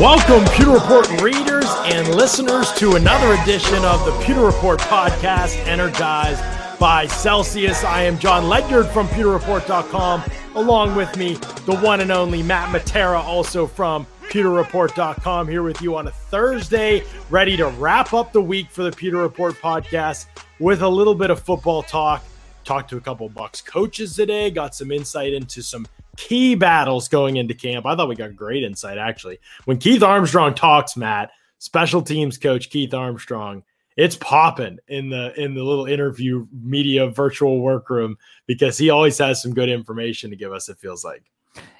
Welcome, Pewter Report readers and listeners, to another edition of the Pewter Report podcast, energized by Celsius. I am Jon Ledyard from PewterReport.com. Along with me, the one and only Matt Matera, also from PewterReport.com, here with you on a Thursday, ready to wrap up the week for the Pewter Report podcast with a little bit of football talk. Talked to a couple Bucs coaches today, got some insight into some key battles going into camp. I thought we got great insight actually. When Keith Armstrong talks, Matt, special teams coach Keith Armstrong, it's popping in the in the little interview media virtual workroom because he always has some good information to give us. It feels like.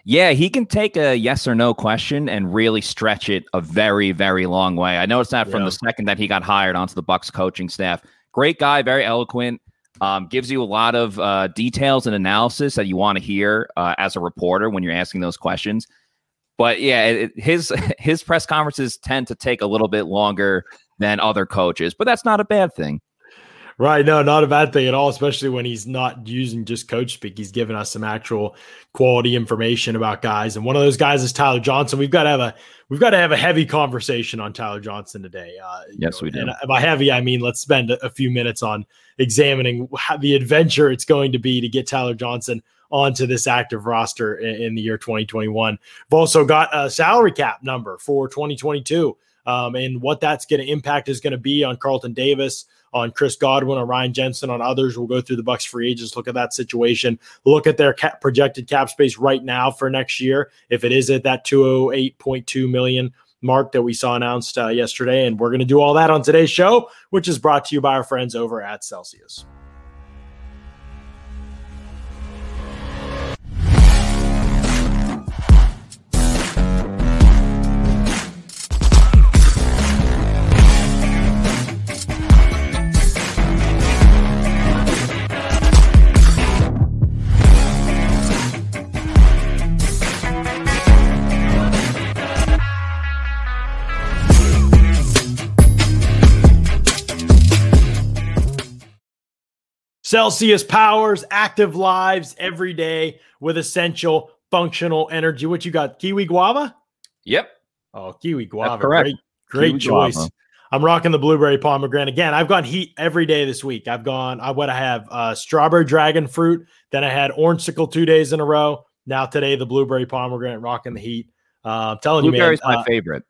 Yeah, he can take a yes or no question and really stretch it a very, very long way. I noticed that from yeah. the second that he got hired onto the Bucs coaching staff. Great guy, very eloquent. Um, gives you a lot of uh, details and analysis that you want to hear uh, as a reporter when you're asking those questions. But yeah, it, his his press conferences tend to take a little bit longer than other coaches, but that's not a bad thing. Right. No, not a bad thing at all, especially when he's not using just coach speak. He's giving us some actual quality information about guys. And one of those guys is Tyler Johnson. We've got to have a we've got to have a heavy conversation on Tyler Johnson today. Uh, yes, know, we do. And by heavy, I mean let's spend a, a few minutes on examining how, the adventure it's going to be to get Tyler Johnson onto this active roster in, in the year 2021. We've also got a salary cap number for 2022 um, and what that's going to impact is going to be on Carlton Davis on Chris Godwin, on Ryan Jensen, on others. We'll go through the Bucs free agents, look at that situation, look at their cap, projected cap space right now for next year. If it is at that 208.2 million mark that we saw announced uh, yesterday, and we're going to do all that on today's show, which is brought to you by our friends over at Celsius. Celsius powers active lives every day with essential functional energy. What you got? Kiwi guava? Yep. Oh, kiwi guava. correct. Great, great choice. Guava. I'm rocking the blueberry pomegranate again. I've gone heat every day this week. I've gone. I what I have uh, strawberry dragon fruit. Then I had orange sickle two days in a row. Now today the blueberry pomegranate rocking the heat. Uh, I'm telling Blueberry's you, man. my uh, favorite.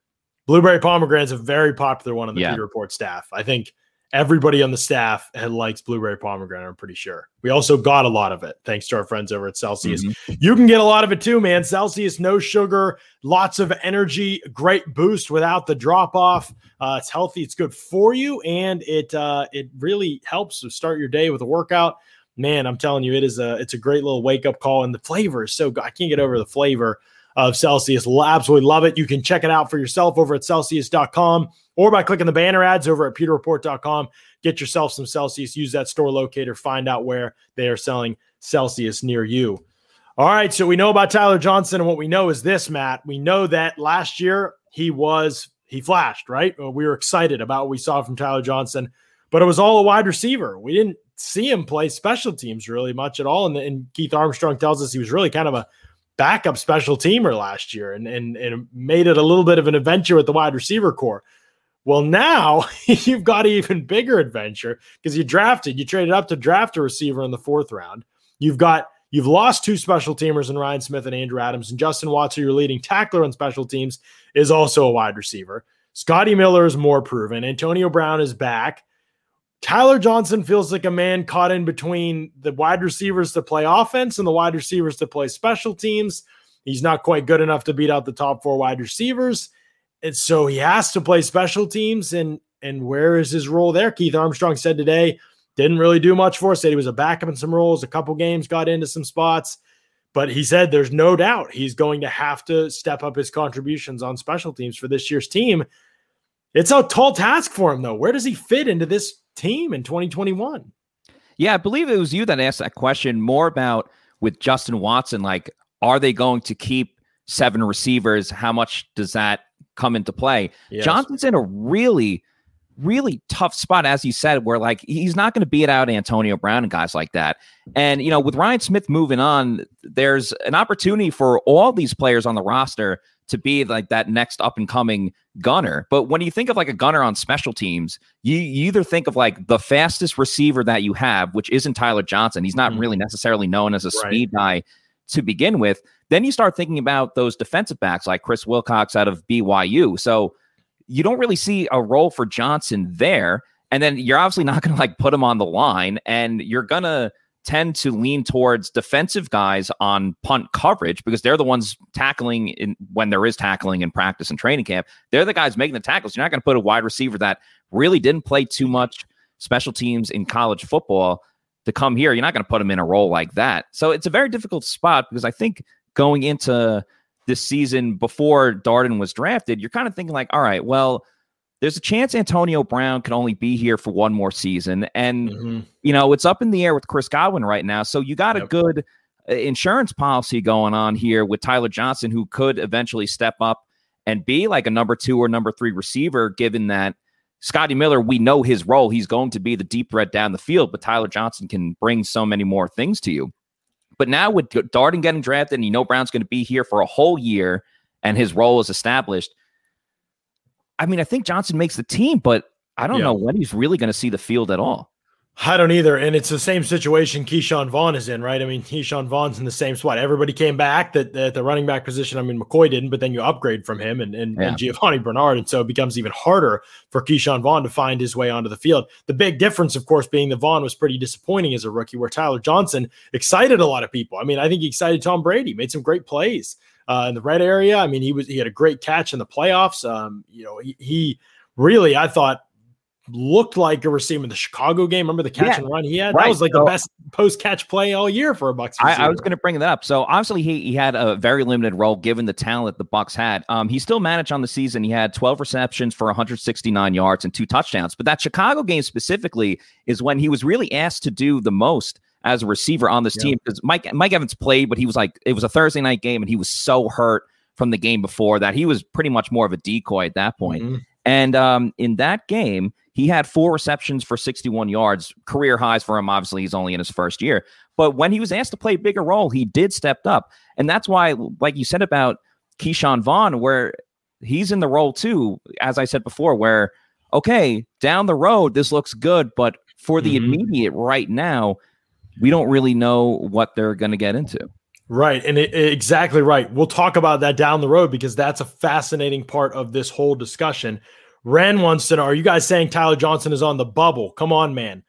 Blueberry pomegranate is a very popular one on the yeah. Report staff. I think everybody on the staff had likes blueberry pomegranate. I'm pretty sure. We also got a lot of it thanks to our friends over at Celsius. Mm-hmm. You can get a lot of it too, man. Celsius, no sugar, lots of energy, great boost without the drop off. Uh, it's healthy, it's good for you, and it uh, it really helps to start your day with a workout. Man, I'm telling you, it is a it's a great little wake up call, and the flavor is so good. I can't get over the flavor of Celsius. Absolutely love it. You can check it out for yourself over at Celsius.com or by clicking the banner ads over at pewterreport.com. Get yourself some Celsius. Use that store locator. Find out where they are selling Celsius near you. All right. So we know about Tyler Johnson, and what we know is this, Matt. We know that last year he was, he flashed, right? We were excited about what we saw from Tyler Johnson, but it was all a wide receiver. We didn't see him play special teams really much at all. And, and Keith Armstrong tells us he was really kind of a backup special teamer last year and, and, and made it a little bit of an adventure with the wide receiver corps. Well, now you've got an even bigger adventure because you drafted, you traded up to draft a receiver in the fourth round. You've got you've lost two special teamers in Ryan Smith and Andrew Adams, and Justin Watson, your leading tackler on special teams, is also a wide receiver. Scotty Miller is more proven. Antonio Brown is back. Tyler Johnson feels like a man caught in between the wide receivers to play offense and the wide receivers to play special teams. He's not quite good enough to beat out the top four wide receivers. And so he has to play special teams. And and where is his role there? Keith Armstrong said today, didn't really do much for us. Said he was a backup in some roles, a couple games, got into some spots. But he said there's no doubt he's going to have to step up his contributions on special teams for this year's team. It's a tall task for him, though. Where does he fit into this team in 2021? Yeah, I believe it was you that asked that question more about with Justin Watson. Like, are they going to keep seven receivers? How much does that come into play. Yes. Johnson's in a really, really tough spot, as you said, where like he's not going to beat out Antonio Brown and guys like that. And, you know, with Ryan Smith moving on, there's an opportunity for all these players on the roster to be like that next up and coming gunner. But when you think of like a gunner on special teams, you, you either think of like the fastest receiver that you have, which isn't Tyler Johnson. He's not mm really necessarily known as a right. speed guy to begin with. Then you start thinking about those defensive backs like Chris Wilcox out of BYU. So you don't really see a role for Johnson there. And then you're obviously not going to like put him on the line and you're going to tend to lean towards defensive guys on punt coverage because they're the ones tackling in when there is tackling in practice and training camp. They're the guys making the tackles. You're not going to put a wide receiver that really didn't play too much special teams in college football to come here. You're not going to put him in a role like that. So it's a very difficult spot because I think going into this season before Darden was drafted, you're kind of thinking like, all right, well, there's a chance Antonio Brown can only be here for one more season. And, mm-hmm. you know, it's up in the air with Chris Godwin right now. So you got yep. a good uh, insurance policy going on here with Tyler Johnson, who could eventually step up and be like a number two or number three receiver, given that Scotty Miller, we know his role. He's going to be the deep threat down the field, but Tyler Johnson can bring so many more things to you. But now with Darden getting drafted and you know Brown's going to be here for a whole year and his role is established – I mean, I think Johnson makes the team, but I don't yeah. know when he's really going to see the field at all. I don't either. And it's the same situation Ke'Shawn Vaughn is in, right? I mean, Ke'Shawn Vaughn's in the same spot. Everybody came back that at the running back position. I mean, McCoy didn't, but then you upgrade from him and, and, yeah. and Giovani Bernard. And so it becomes even harder for Ke'Shawn Vaughn to find his way onto the field. The big difference, of course, being that Vaughn was pretty disappointing as a rookie, where Tyler Johnson excited a lot of people. I mean, I think he excited Tom Brady, made some great plays uh, in the red area. I mean, he was he had a great catch in the playoffs. Um, you know, he, he really I thought looked like a receiver in the Chicago game. Remember the catch yeah, and run he had? Right. That was like so, the best post catch play all year for a Bucs. I, I, was going to bring that up. So obviously he, he had a very limited role given the talent the Bucs had. Um, he still managed on the season. He had 12 receptions for 169 yards and two touchdowns. But that Chicago game specifically is when he was really asked to do the most as a receiver on this yeah. team because Mike Mike Evans played, but he was like it was a Thursday night game and he was so hurt from the game before that he was pretty much more of a decoy at that point. Mm-hmm. And um, in that game, he had four receptions for 61 yards, career highs for him. Obviously, he's only in his first year. But when he was asked to play a bigger role, he did step up. And that's why, like you said about Ke'Shawn Vaughn, where he's in the role too, as I said before, where, okay, down the road, this looks good. But for the mm-hmm. immediate right now, we don't really know what they're going to get into. Right. And it, exactly right. We'll talk about that down the road because that's a fascinating part of this whole discussion. Ren wants to know Are you guys saying Tyler Johnson is on the bubble? Come on, man.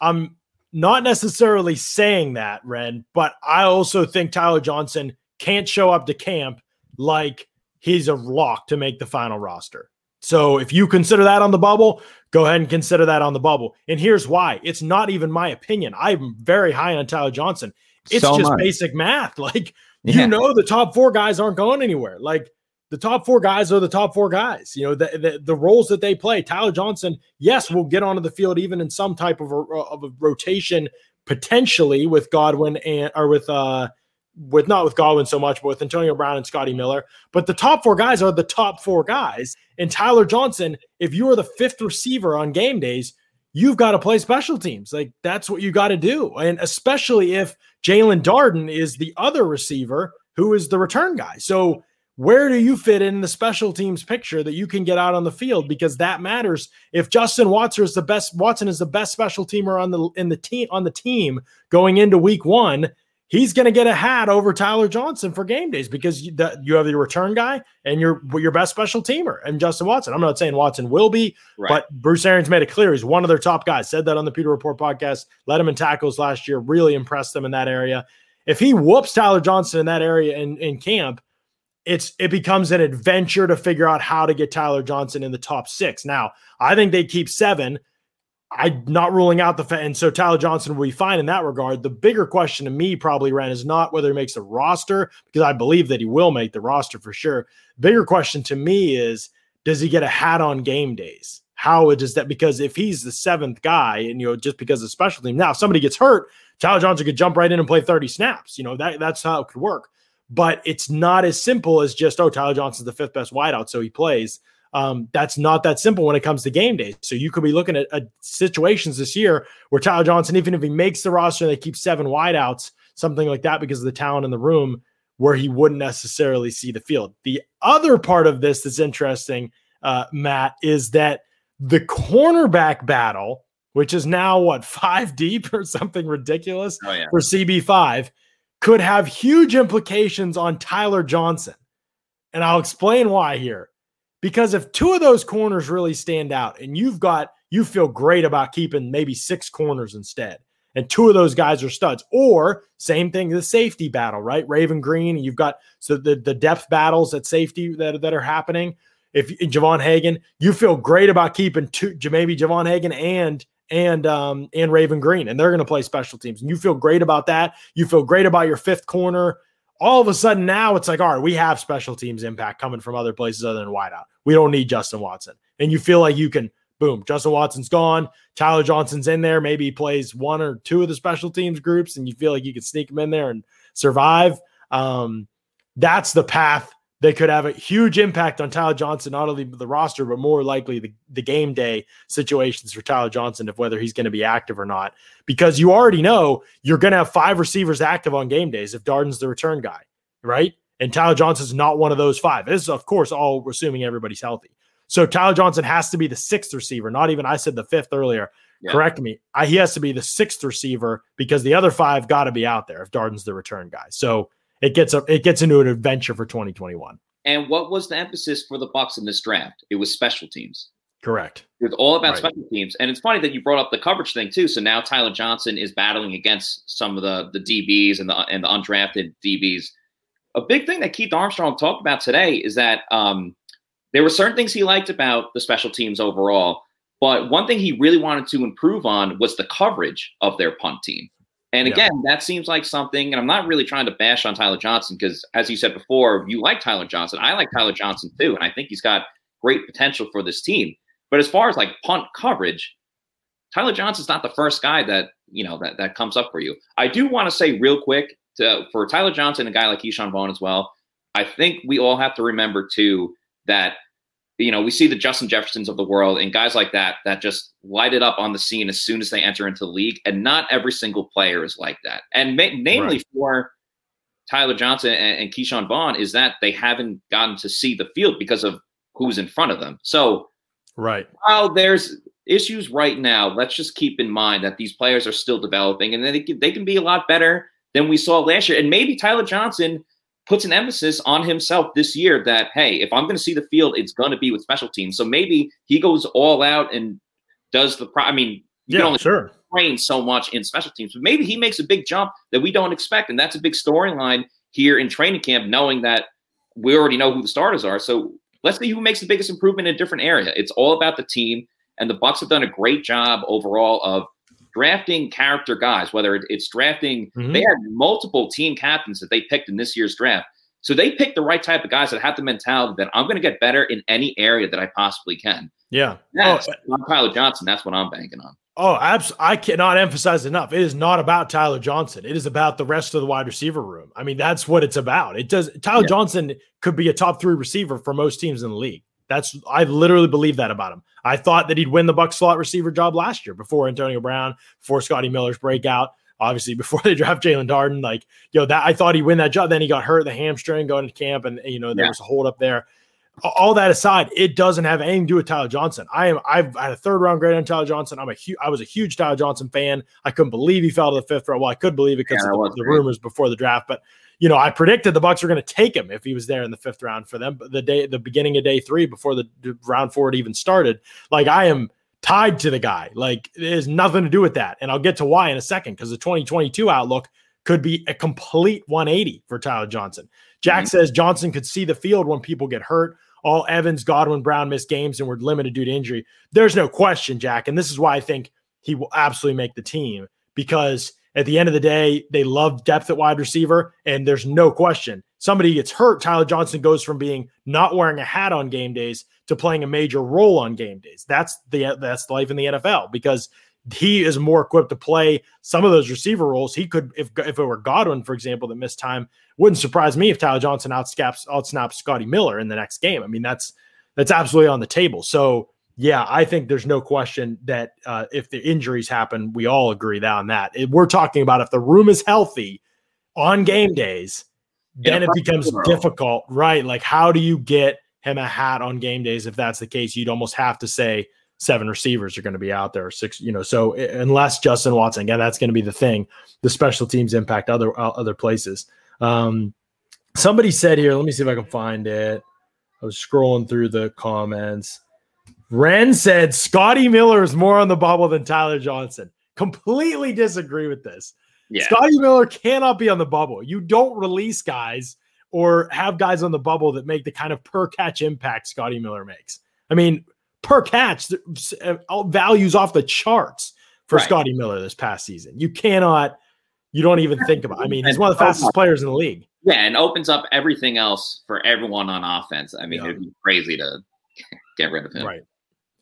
I'm not necessarily saying that, Ren, but I also think Tyler Johnson can't show up to camp like he's a lock to make the final roster. So if you consider that on the bubble, go ahead and consider that on the bubble. And here's why it's not even my opinion. I'm very high on Tyler Johnson. It's so just much. basic math. Like, yeah. you know, the top four guys aren't going anywhere. Like, the top four guys are the top four guys. You know, the, the, the roles that they play. Tyler Johnson, yes, will get onto the field even in some type of a, of a rotation potentially with Godwin and or with uh with not with Godwin so much, but with Antonio Brown and Scotty Miller. But the top four guys are the top four guys. And Tyler Johnson, if you are the fifth receiver on game days, you've got to play special teams. Like that's what you got to do. And especially if Jaelon Darden is the other receiver who is the return guy. So where do you fit in the special teams picture that you can get out on the field because that matters if Justin Watson is the best Watson is the best special teamer on the in the team on the team going into week 1 he's going to get a hat over Tyler Johnson for game days because you, the, you have your return guy and your your best special teamer and Justin Watson. I'm not saying Watson will be, right. but Bruce Arians made it clear he's one of their top guys. Said that on the Pewter Report podcast. Led him in tackles last year. Really impressed them in that area. If he whoops Tyler Johnson in that area in, in camp, it's it becomes an adventure to figure out how to get Tyler Johnson in the top six. Now, I think they keep seven I'm not ruling out the fact, and so Tyler Johnson will be fine in that regard. The bigger question to me, probably, Ren, is not whether he makes the roster, because I believe that he will make the roster for sure. Bigger question to me is, does he get a hat on game days? How does that? Because if he's the seventh guy, and you know, just because of special team, now if somebody gets hurt, Tyler Johnson could jump right in and play 30 snaps. You know, that that's how it could work. But it's not as simple as just, oh, Tyler Johnson's the fifth best wideout, so he plays. Um, that's not that simple when it comes to game days. So you could be looking at, at, situations this year where Tyler Johnson, even if he makes the roster they keep seven wideouts, something like that, because of the talent in the room, where he wouldn't necessarily see the field. The other part of this that's interesting, uh, Matt, is that the cornerback battle, which is now what five deep or something ridiculous oh, yeah. for CB5, could have huge implications on Tyler Johnson. And I'll explain why here. Because if two of those corners really stand out and you've got, you feel great about keeping maybe six corners instead, and two of those guys are studs, or same thing, the safety battle, right? Raven Greene, you've got so the, the depth battles at safety that, that are happening. If Javon Hagan, you feel great about keeping two, maybe Javon Hagan and and um and Raven Greene, and they're going to play special teams, and you feel great about that. You feel great about your fifth corner all of a sudden now it's like, all right, we have special teams impact coming from other places other than wideout. We don't need Justin Watson. And you feel like you can, boom, Justin Watson's gone. Tyler Johnson's in there. Maybe he plays one or two of the special teams groups and you feel like you can sneak him in there and survive. Um, that's the path they could have a huge impact on Tyler Johnson, not only the roster, but more likely the, the game day situations for Tyler Johnson of whether he's going to be active or not. Because you already know you're going to have five receivers active on game days if Darden's the return guy, right? And Tyler Johnson's not one of those five. This is, of course, all assuming everybody's healthy. So Tyler Johnson has to be the sixth receiver, not even I said the fifth earlier. Yeah. Correct me. I, he has to be the sixth receiver because the other five got to be out there if Darden's the return guy. So it gets a, it gets into an adventure for 2021. And what was the emphasis for the Bucs in this draft? It was special teams. Correct. It was all about right. special teams. And it's funny that you brought up the coverage thing too. So now Tyler Johnson is battling against some of the the DBs and the and the undrafted DBs. A big thing that Keith Armstrong talked about today is that um, there were certain things he liked about the special teams overall, but one thing he really wanted to improve on was the coverage of their punt team. And again, yeah. that seems like something, and I'm not really trying to bash on Tyler Johnson because, as you said before, you like Tyler Johnson. I like Tyler Johnson too, and I think he's got great potential for this team. But as far as like punt coverage, Tyler Johnson's not the first guy that you know that that comes up for you. I do want to say real quick to, for Tyler Johnson, a guy like Ke'Shawn Vaughn as well. I think we all have to remember too that you know, we see the Justin Jeffersons of the world and guys like that that just light it up on the scene as soon as they enter into the league. And not every single player is like that. And ma- namely right. for Tyler Johnson and, and Ke'Shawn Vaughn is that they haven't gotten to see the field because of who's in front of them. So, right. While there's issues right now, let's just keep in mind that these players are still developing and they can, they can be a lot better than we saw last year. And maybe Tyler Johnson – puts an emphasis on himself this year that hey, if I'm going to see the field, it's going to be with special teams. So maybe he goes all out and does the. Pro- I mean, you yeah, can only sure. train so much in special teams, but maybe he makes a big jump that we don't expect, and that's a big storyline here in training camp, knowing that we already know who the starters are. So let's see who makes the biggest improvement in a different area. It's all about the team, and the Bucs have done a great job overall of drafting character guys, whether it's drafting, mm-hmm. they had multiple team captains that they picked in this year's draft. So they picked the right type of guys that have the mentality that I'm going to get better in any area that I possibly can. Yeah. That's oh, Tyler Johnson. That's what I'm banking on. Oh, abs- I cannot emphasize enough. It is not about Tyler Johnson. It is about the rest of the wide receiver room. I mean, that's what it's about. It does. Tyler yeah. Johnson could be a top three receiver for most teams in the league. That's I literally believe that about him. I thought that he'd win the Buck slot receiver job last year before Antonio Brown, before Scotty Miller's breakout. Obviously, before they draft Jaelon Darden, like you know that I thought he'd win that job. Then he got hurt the hamstring going to camp, and you know there yeah. was a hold up there. All that aside, it doesn't have anything to do with Tyler Johnson. I am I've had a third round grade on Tyler Johnson. I'm a huge I was a huge Tyler Johnson fan. I couldn't believe he fell to the fifth round. Well, I could believe it because yeah, of the, the rumors before the draft, but you know, I predicted the Bucs were going to take him if he was there in the fifth round for them. But the day, the beginning of day three, before the round four had even started, like I am tied to the guy. Like there's nothing to do with that, and I'll get to why in a second because the 2022 outlook could be a complete 180 for Tyler Johnson. Jack mm-hmm. says Johnson could see the field when people get hurt. All Evans, Godwin, Brown missed games and were limited due to injury. There's no question, Jack, and this is why I think he will absolutely make the team because at the end of the day, they love depth at wide receiver, and there's no question. Somebody gets hurt, Tyler Johnson goes from being not wearing a hat on game days to playing a major role on game days. That's the that's life in the NFL because he is more equipped to play some of those receiver roles. He could, if if it were Godwin, for example, that missed time, wouldn't surprise me if Tyler Johnson outsnaps outsnaps Scotty Miller in the next game. I mean, that's that's absolutely on the table. So yeah, I think there's no question that uh, if the injuries happen, we all agree on that. It, we're talking about if the room is healthy on game days, then it becomes difficult, right? Like, how do you get him a hat on game days? If that's the case, you'd almost have to say seven receivers are going to be out there, six, you know. So unless Justin Watson, again, that's going to be the thing. The special teams impact other uh, other places. Um, somebody said here, let me see if I can find it. I was scrolling through the comments. Ren said Scotty Miller is more on the bubble than Tyler Johnson. Completely disagree with this. Yeah. Scotty Miller cannot be on the bubble. You don't release guys or have guys on the bubble that make the kind of per catch impact Scotty Miller makes. I mean, per catch uh, values off the charts for right. Scotty Miller this past season. You cannot, you don't even think about. I mean, he's one of the fastest players in the league. Yeah, and opens up everything else for everyone on offense. I mean, yeah. it'd be crazy to get rid of him. Right.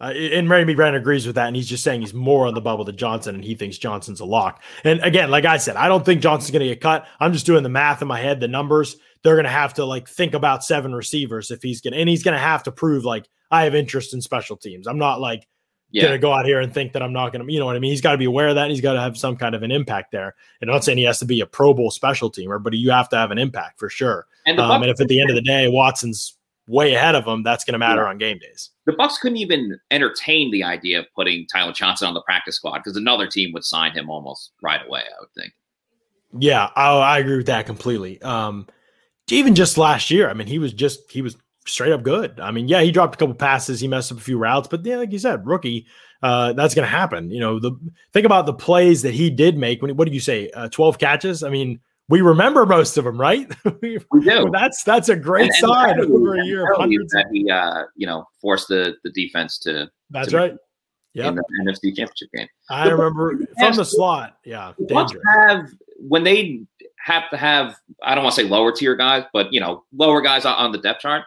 Uh, and Mary McBrand agrees with that, and he's just saying he's more on the bubble than Johnson, and he thinks Johnson's a lock. And again, like I said, I don't think Johnson's going to get cut. I'm just doing the math in my head, the numbers. They're going to have to like think about seven receivers if he's going to, and he's going to have to prove like I have interest in special teams. I'm not like yeah. going to go out here and think that I'm not going to, you know what I mean? He's got to be aware of that, and he's got to have some kind of an impact there. And I'm not saying he has to be a Pro Bowl special teamer, but you have to have an impact for sure. And, um, and if at the end of the day Watson's way ahead of them, that's going to matter yeah. on game days. The Bucks couldn't even entertain the idea of putting Tyler Johnson on the practice squad because another team would sign him almost right away. I would think. Yeah, I, I agree with that completely. Um, even just last year, I mean, he was just he was straight up good. I mean, yeah, he dropped a couple passes, he messed up a few routes, but yeah, like you said, rookie, uh, that's going to happen. You know, the think about the plays that he did make. When what did you say? Uh, Twelve catches. I mean, we remember most of them, right? we do. that's that's a great and, sign and over a year of hundreds. That he, uh, you know, forced the the defense to. That's to right. Yeah. In the NFC Championship game. I remember from the slot. Yeah. Have when they have to have I don't want to say lower tier guys, but you know, lower guys on the depth chart.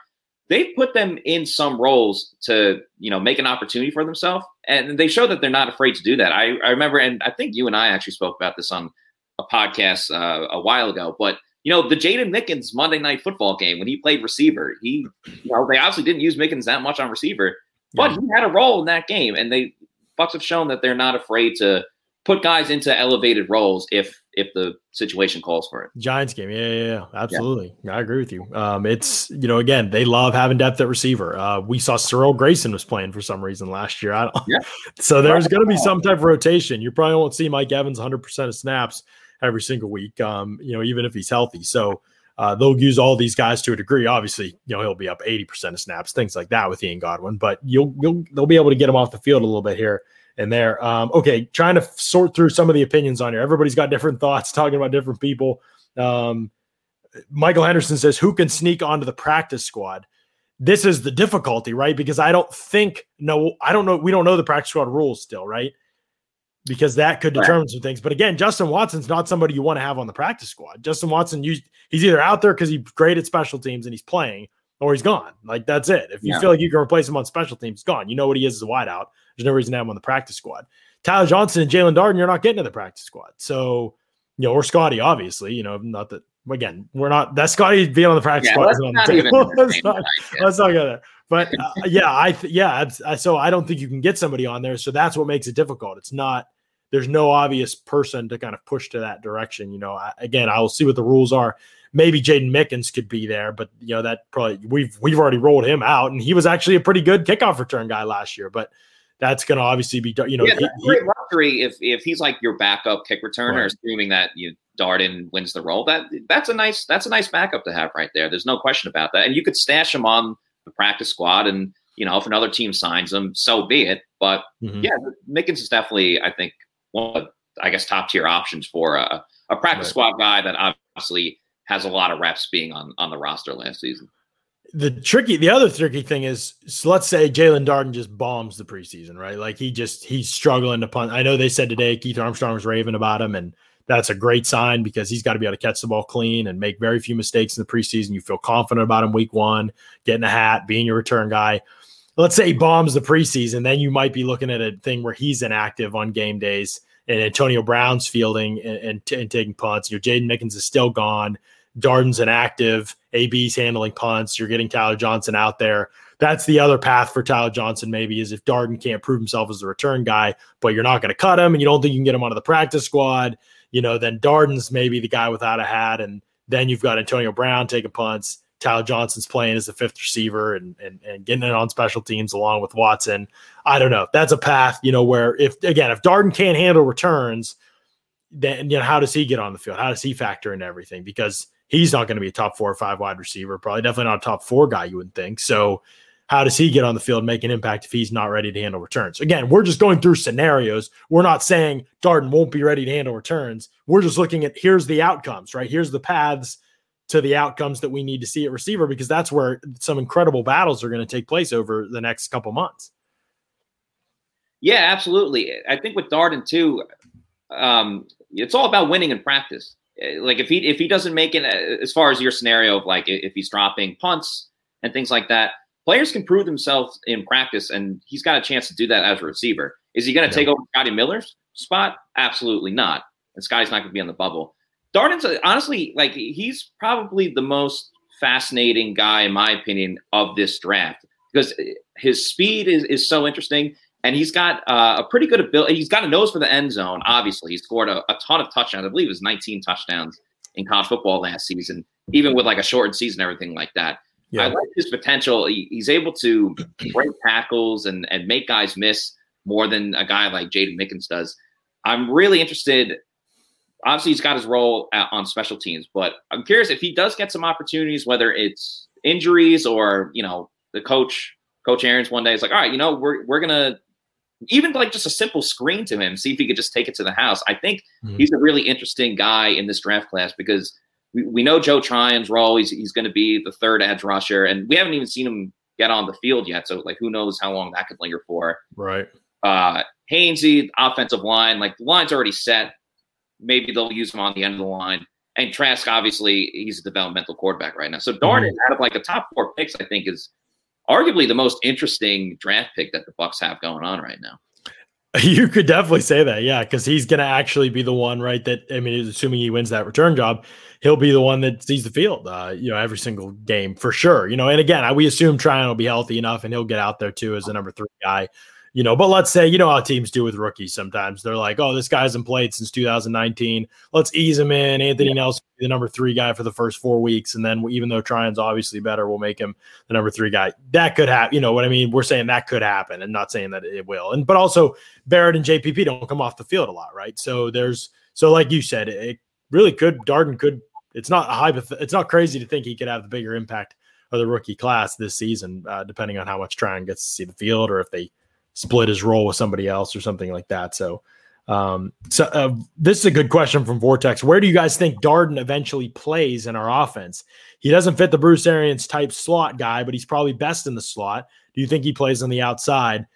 They put them in some roles to you know make an opportunity for themselves, and they show that they're not afraid to do that. I, I remember, and I think you and I actually spoke about this on a podcast uh, a while ago. But you know, the Jaydon Mickens Monday Night Football game when he played receiver, he you know they obviously didn't use Mickens that much on receiver, but yeah. he had a role in that game, and they Bucs have shown that they're not afraid to put guys into elevated roles if if the situation calls for it. Giants game, yeah, yeah, yeah. absolutely. Yeah. I agree with you. Um, it's you know again they love having depth at receiver. Uh, we saw Cyril Grayson was playing for some reason last year. I don't, yeah. so there's going to be some type of rotation. You probably won't see Mike Evans 100 percent of snaps every single week. Um, you know, even if he's healthy. So uh, they'll use all these guys to a degree. Obviously, you know he'll be up 80% of snaps, things like that with Ian Godwin. But you'll you'll they'll be able to get him off the field a little bit here and there. Um, okay, trying to sort through some of the opinions on here. Everybody's got different thoughts, talking about different people. Um, Michael Henderson says, "Who can sneak onto the practice squad?" This is the difficulty, right? Because I don't think no, I don't know. We don't know the practice squad rules still, right? Because that could determine right. some things. But again, Justin Watson's not somebody you want to have on the practice squad. Justin Watson, you, he's either out there because he's great at special teams and he's playing, or he's gone. Like that's it. If you yeah. feel like you can replace him on special teams, he's gone. You know what he is as a wideout. There's no reason to have him on the practice squad. Tyler Johnson and Jaelon Darden, you're not getting to the practice squad. So, you know, or Scotty, obviously, you know, not that again, we're not that Scotty being on the practice yeah, squad. On the let's, not, let's not go there. But uh, yeah, I th- yeah, I, so I don't think you can get somebody on there. So that's what makes it difficult. It's not there's no obvious person to kind of push to that direction. You know, I, again, I will see what the rules are. Maybe Jaydon Mickens could be there, but you know that probably we've we've already rolled him out, and he was actually a pretty good kickoff return guy last year. But that's going to obviously be you know yeah, he, great luxury if if he's like your backup kick returner, right. assuming that you Darden wins the role. That that's a nice that's a nice backup to have right there. There's no question about that, and you could stash him on the practice squad and you know, if another team signs him, so be it. But mm-hmm. yeah, Mickens is definitely, I think, one of, I guess, top tier options for a, a practice right. squad guy that obviously has a lot of reps being on, on the roster last season. The tricky, the other tricky thing is, so let's say Jaelon Darden just bombs the preseason, right? Like he just he's struggling to punt. I know they said today Keith Armstrong was raving about him, and that's a great sign because he's got to be able to catch the ball clean and make very few mistakes in the preseason. You feel confident about him week one, getting a hat, being your return guy let's say he bombs the preseason, then you might be looking at a thing where he's inactive on game days and Antonio Brown's fielding and, and, and taking punts. Your Jaydon Mickens is still gone. Darden's inactive. AB's handling punts. You're getting Tyler Johnson out there. That's the other path for Tyler Johnson, maybe, is if Darden can't prove himself as a return guy, but you're not going to cut him and you don't think you can get him onto the practice squad, you know, then Darden's maybe the guy without a hat and Then you've got Antonio Brown taking punts. Tyler Johnson's playing as the fifth receiver and, and and getting it on special teams along with Watson. I don't know. That's a path, you know, where if again, if Darden can't handle returns, then you know, how does he get on the field? How does he factor into everything? Because he's not going to be a top four or five wide receiver, probably definitely not a top four guy, you would think. So how does he get on the field, make an impact if he's not ready to handle returns? Again, we're just going through scenarios. We're not saying Darden won't be ready to handle returns. We're just looking at here's the outcomes, right? Here's the paths to the outcomes that we need to see at receiver because that's where some incredible battles are going to take place over the next couple months. Yeah, absolutely. I think with Darden too, um, it's all about winning in practice. Like if he if he doesn't make it uh, as far as your scenario of like if he's dropping punts and things like that, players can prove themselves in practice, and he's got a chance to do that as a receiver. Is he going to yeah. take over Scotty Miller's spot? Absolutely not. And Scotty's not going to be on the bubble. Darden's honestly like he's probably the most fascinating guy, in my opinion, of this draft because his speed is, is so interesting. And he's got uh, a pretty good ability. He's got a nose for the end zone. Obviously, he scored a, a ton of touchdowns. I believe it was 19 touchdowns in college football last season, even with like a shortened season, everything like that. Yeah. I like his potential. He, he's able to break tackles and, and make guys miss more than a guy like Jaydon Mickens does. I'm really interested obviously he's got his role at, on special teams, but I'm curious if he does get some opportunities, whether it's injuries or you know the coach, Coach Arians one day is like, all right, you know, we're we're gonna even like just a simple screen to him, see if he could just take it to the house. I think mm-hmm. he's a really interesting guy in this draft class because we, we know Joe Tryon's role. He's he's going to be the third edge rusher, and we haven't even seen him get on the field yet. So like, who knows how long that could linger for? Right. Uh, Hainsey, offensive line, like the line's already set maybe they'll use him on the end of the line. And Trask, obviously, he's a developmental quarterback right now. So Darden, mm-hmm. out of like a top four picks, I think is arguably the most interesting draft pick that the Bucs have going on right now. You could definitely say that, yeah, because he's going to actually be the one, right? That I mean, assuming he wins that return job, he'll be the one that sees the field, uh, you know, every single game for sure. You know, and again, I, we assume Tryon will be healthy enough, and he'll get out there too as the number three guy you know, but let's say, you know how teams do with rookies sometimes. They're like, oh, this guy hasn't played since 2019. Let's ease him in. Anthony yeah. Nelson, the number three guy for the first four weeks. And then even though Tryon's obviously better, we'll make him the number three guy. That could happen. You know what I mean? We're saying that could happen and not saying that it will. And but also Barrett and JPP don't come off the field a lot, right? So there's so like you said, it really could Darden could it's not a high it's not crazy to think he could have the bigger impact of the rookie class this season, uh, depending on how much Tryon gets to see the field or if they split his role with somebody else or something like that. So, um, so uh, this is a good question from Vortex. Where do you guys think Darden eventually plays in our offense? He doesn't fit the Bruce Arians type slot guy, but he's probably best in the slot. Do you think he plays on the outside?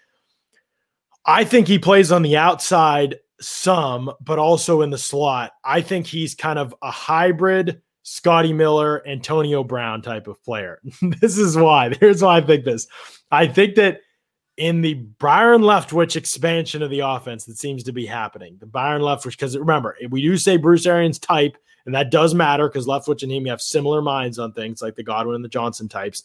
I think he plays on the outside some, but also in the slot. I think he's kind of a hybrid Scotty Miller, Antonio Brown type of player. this is why. Here's why I think this. I think that in the Byron Leftwich expansion of the offense that seems to be happening. The Byron Leftwich, because remember, we do say Bruce Arians type, and that does matter because Leftwich and him have similar minds on things like the Godwin and the Johnson types.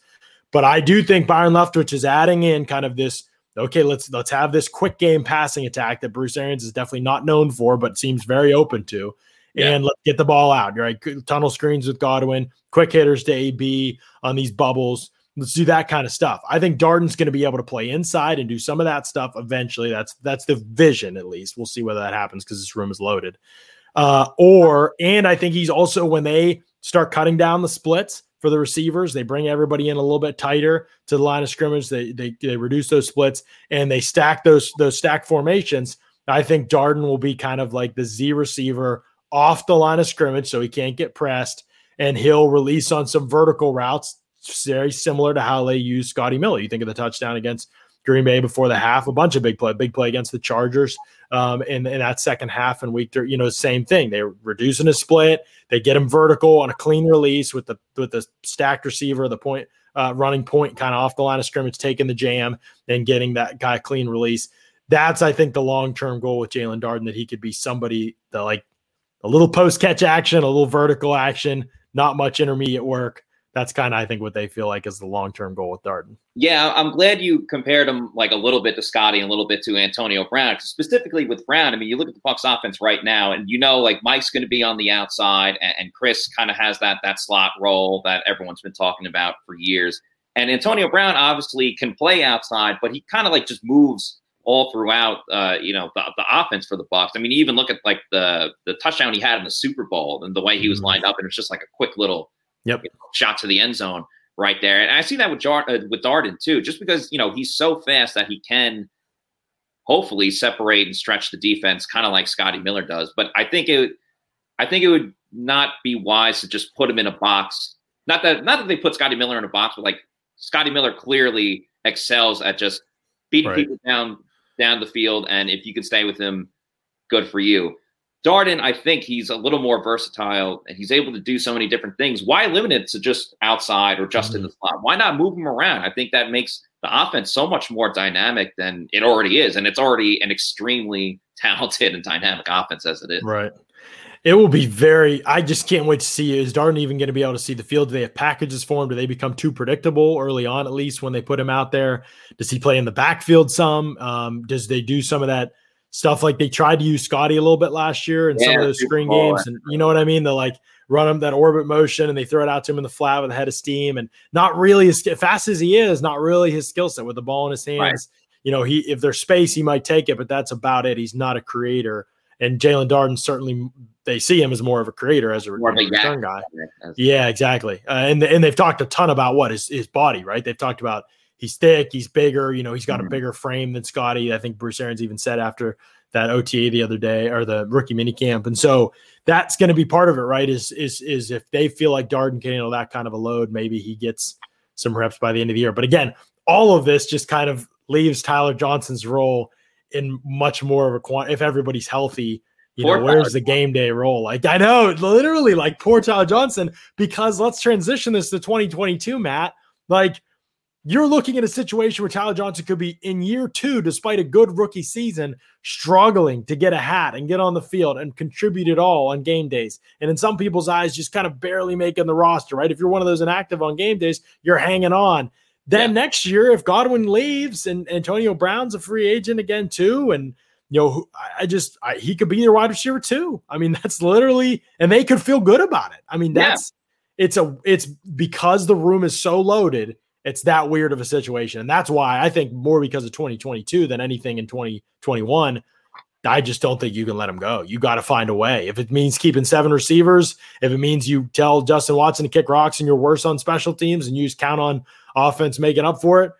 But I do think Byron Leftwich is adding in kind of this. Okay, let's let's have this quick game passing attack that Bruce Arians is definitely not known for, but seems very open to. Yeah. And let's get the ball out. Right, tunnel screens with Godwin, quick hitters to AB on these bubbles Let's do that kind of stuff. I think Darden's going to be able to play inside and do some of that stuff eventually. That's that's the vision, at least. We'll see whether that happens because this room is loaded. Uh, or and I think he's also when they start cutting down the splits for the receivers, they bring everybody in a little bit tighter to the line of scrimmage. They they, they reduce those splits and they stack those those stack formations. I think Darden will be kind of like the Z receiver off the line of scrimmage, so he can't get pressed, and he'll release on some vertical routes very similar to how they use Scotty Miller. You think of the touchdown against Green Bay before the half, a bunch of big play, big play against the Chargers um, in, in that second half and week, three. you know, same thing. They're reducing a split. They get him vertical on a clean release with the with the stacked receiver, the point uh, running point kind of off the line of scrimmage, taking the jam and getting that guy clean release. That's I think the long term goal with Jaelon Darden that he could be somebody that like a little post catch action, a little vertical action, not much intermediate work that's kind of I think what they feel like is the long term goal with Darden. Yeah, I'm glad you compared him like a little bit to Scotty and a little bit to Antonio Brown. Specifically with Brown, I mean, you look at the Bucs offense right now, and you know, like Mike's going to be on the outside, and, and Chris kind of has that that slot role that everyone's been talking about for years. And Antonio Brown obviously can play outside, but he kind of like just moves all throughout, uh, you know, the, the offense for the Bucs. I mean, even look at like the the touchdown he had in the Super Bowl and the way he was mm-hmm. lined up, and it's just like a quick little yep. You know, shot to the end zone right there. And I see that with Jar- uh, with Darden too, just because you know he's so fast that he can hopefully separate and stretch the defense, kind of like Scotty Miller does. But I think it, I think it would not be wise to just put him in a box. Not that not that they put Scotty Miller in a box, but like Scotty Miller clearly excels at just beating right. people down down the field, and if you can stay with him, good for you. Darden, I think he's a little more versatile and he's able to do so many different things. Why limit it to just outside or just mm-hmm. in the slot? Why not move him around? I think that makes the offense so much more dynamic than it already is. And it's already an extremely talented and dynamic offense as it is. Right. It will be very. I just can't wait to see. Is Darden even going to be able to see the field? Do they have packages for him? Do they become too predictable early on, at least when they put him out there? Does he play in the backfield some? Um, does they do some of that stuff like they tried to use Scotty a little bit last year in yeah, some of those screen games, and you know what I mean? They like run him that orbit motion and they throw it out to him in the flat with a head of steam, and not really as fast as he is, not really his skill set with the ball in his hands. Right. You know, he if there's space, he might take it, but that's about it. He's not a creator. And Jaelon Darden certainly they see him as more of a creator as a, more return guy. Yeah, exactly. Uh, and and they've talked a ton about what his his body, right? They've talked about he's thick, he's bigger. You know, he's got mm-hmm. a bigger frame than Scotty. I think Bruce Arians even said after that OTA the other day or the rookie mini camp. And so that's going to be part of it, right? Is is is if they feel like Darden can handle that kind of a load, maybe he gets some reps by the end of the year. But again, all of this just kind of leaves Tyler Johnson's role in much more of a quant if everybody's healthy. You poor know, where's the game day role? Like I know, literally, like poor Tyler Johnson. Because let's transition this to 2022, Matt. Like you're looking at a situation where Tyler Johnson could be in year two, despite a good rookie season, struggling to get a hat and get on the field and contribute at all on game days. And in some people's eyes, just kind of barely making the roster, right? If you're one of those inactive on game days, you're hanging on. Then yeah. next year, if Godwin leaves and Antonio Brown's a free agent again, too, and you know, I just I, he could be your wide receiver too. I mean, that's literally, and they could feel good about it. I mean, that's yeah. it's a it's because the room is so loaded it's that weird of a situation. And that's why I think more because of 2022 than anything in 2021. I just don't think you can let him go. You got to find a way. If it means keeping seven receivers, if it means you tell Justin Watson to kick rocks and you're worse on special teams and you just count on offense making up for it.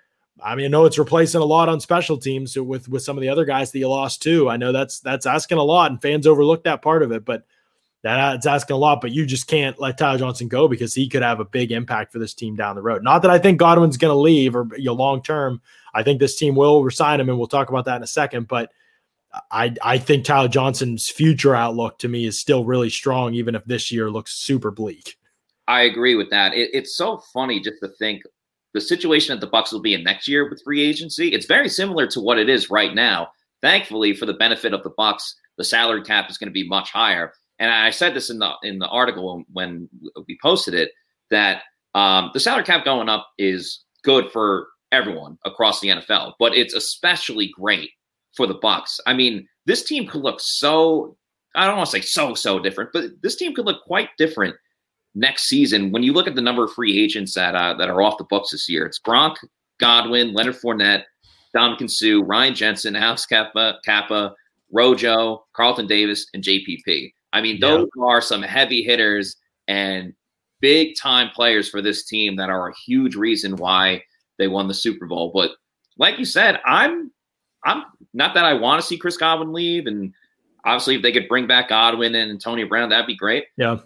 I mean, I know it's replacing a lot on special teams with with some of the other guys that you lost too. I know that's that's asking a lot, and fans overlook that part of it. But that's uh, asking a lot, but you just can't let Tyler Johnson go because he could have a big impact for this team down the road. Not that I think Godwin's going to leave or you know, long term. I think this team will resign him, and we'll talk about that in a second. But I I think Tyler Johnson's future outlook to me is still really strong, even if this year looks super bleak. I agree with that. It, it's so funny just to think the situation that the Bucs will be in next year with free agency. It's very similar to what it is right now. Thankfully, for the benefit of the Bucs, the salary cap is going to be much higher and I said this in the in the article when we posted it that um, the salary cap going up is good for everyone across the NFL, but it's especially great for the Bucs. I mean, this team could look so I don't want to say so so different, but this team could look quite different next season when you look at the number of free agents that uh, that are off the books this year. It's Gronk, Godwin, Leonard Fournette, Ndamukong Suh, Ryan Jensen, Alex Kappa, Cappa, Rojo, Carlton Davis, and JPP. I mean, those yeah. are some heavy hitters and big time players for this team that are a huge reason why they won the Super Bowl. But like you said, I'm I'm not that I want to see Chris Godwin leave, and obviously if they could bring back Godwin and Antonio Brown, that'd be great. Yeah.